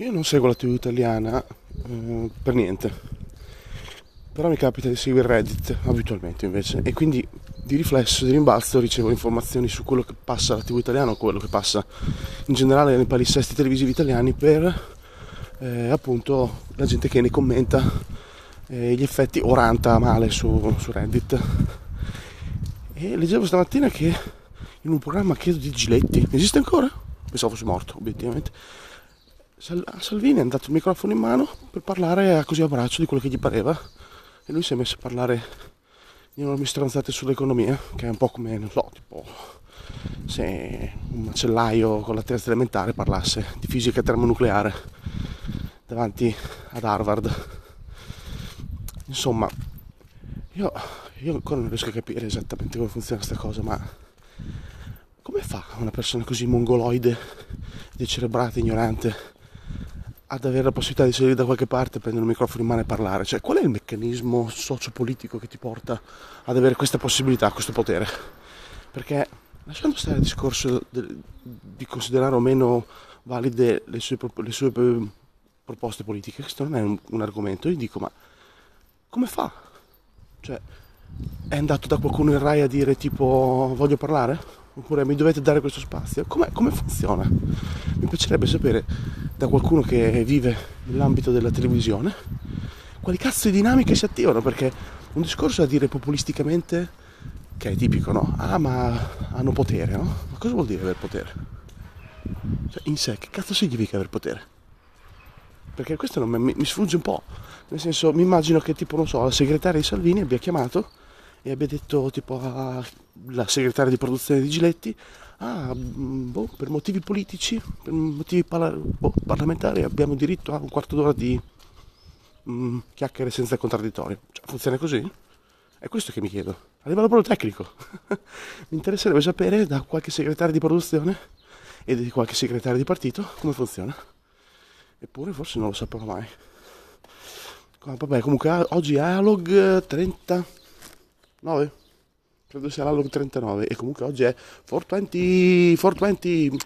Io non seguo la TV italiana eh, per niente, però mi capita di seguire Reddit abitualmente invece e quindi di riflesso, di rimbalzo ricevo informazioni su quello che passa alla TV italiana o quello che passa in generale nei palinsesti televisivi italiani per eh, appunto la gente che ne commenta eh, gli effetti o ranta male su, su Reddit. E leggevo stamattina che in un programma credo di Giletti, esiste ancora? Pensavo fosse morto obiettivamente a Salvini è andato il microfono in mano per parlare così a braccio di quello che gli pareva e lui si è messo a parlare di enormi stronzate sull'economia, che è un po' come, non so, tipo se un macellaio con la terza elementare parlasse di fisica termonucleare davanti ad Harvard. Insomma, io, io ancora non riesco a capire esattamente come funziona questa cosa, ma come fa una persona così mongoloide, decerebrata, ignorante, ad avere la possibilità di salire da qualche parte, prendere un microfono in mano e parlare. Cioè, qual è il meccanismo sociopolitico che ti porta ad avere questa possibilità, questo potere? Perché lasciando stare il discorso di considerare o meno valide le sue, le sue, proposte politiche, questo non è un, un argomento. Io dico, ma come fa? Cioè, è andato da qualcuno in Rai a dire tipo voglio parlare? Oppure mi dovete dare questo spazio? Com'è, come funziona? Mi piacerebbe sapere da qualcuno che vive nell'ambito della televisione, quali cazzo di dinamiche si attivano, perché un discorso da dire populisticamente, che è tipico, no? Ah, ma hanno potere, no? Ma cosa vuol dire avere potere? Cioè, in sé, che cazzo significa avere potere? Perché questo mi, mi sfugge un po', nel senso, mi immagino che tipo, non so, la segretaria di Salvini abbia chiamato e abbia detto tipo alla segretaria di produzione di Giletti ah, mm, boh, per motivi politici, per motivi parla- boh, parlamentari abbiamo diritto a un quarto d'ora di mm, chiacchiere senza contraddittorio. Cioè, funziona così? È questo che mi chiedo, a livello proprio tecnico. mi interesserebbe sapere da qualche segretario di produzione e di qualche segretario di partito come funziona. Eppure forse non lo saprò mai. Vabbè, comunque oggi è Alog 30 9? Credo sia l'Alog 39 e comunque oggi è 420, 420